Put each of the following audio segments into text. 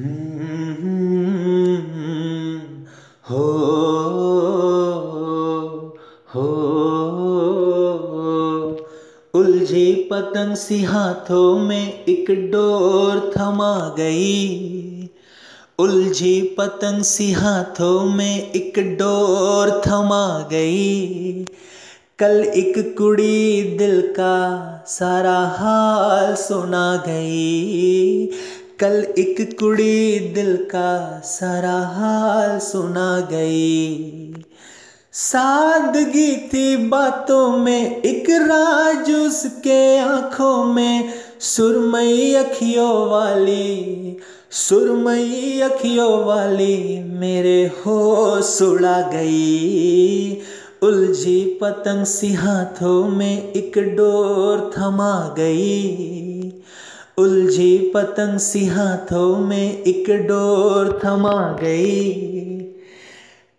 हो हो उलझी पतंग सी हाथों में एक डोर थमा गई। उलझी पतंग सी हाथों में एक डोर थमा गई। कल एक कुड़ी दिल का सारा हाल सुना गई। कल एक कुड़ी दिल का सारा हाल सुना गई। सादगी थी बातों में, एक राज उसके आँखों में, सुरमई अखियों वाली, सुरमई अखियों वाली मेरे होश उड़ा गई। उलझी पतंग सी हाथों में, एक डोर थमा गई। उलझी पतंग सी हाथों में एक डोर थमा गई।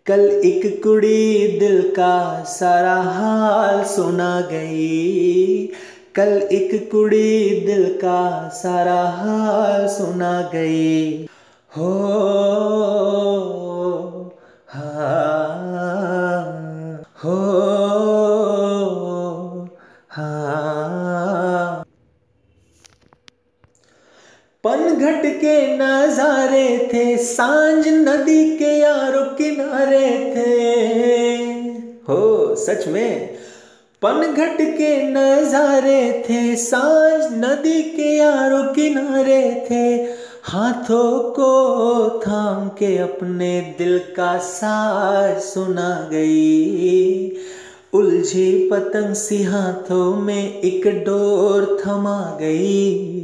कल एक कुड़ी दिल का सारा हाल सुना गई। कल एक कुड़ी दिल का सारा हाल सुना गई। हो पनघट के नजारे थे, साँझ नदी के यारों किनारे थे। हो, सच में, पनघट के नजारे थे, साँझ नदी के यारों किनारे थे। हाथों को थाम के अपने दिल का साज सुना गई। उलझी पतंग सी हाथों में एक डोर थमा गई।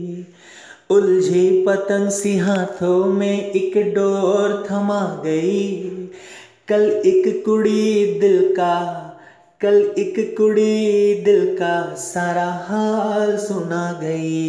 उलझी पतंग सी हाथों में एक डोर थमा गई। कल एक कुड़ी दिल का, कल एक कुड़ी दिल का सारा हाल सुना गई।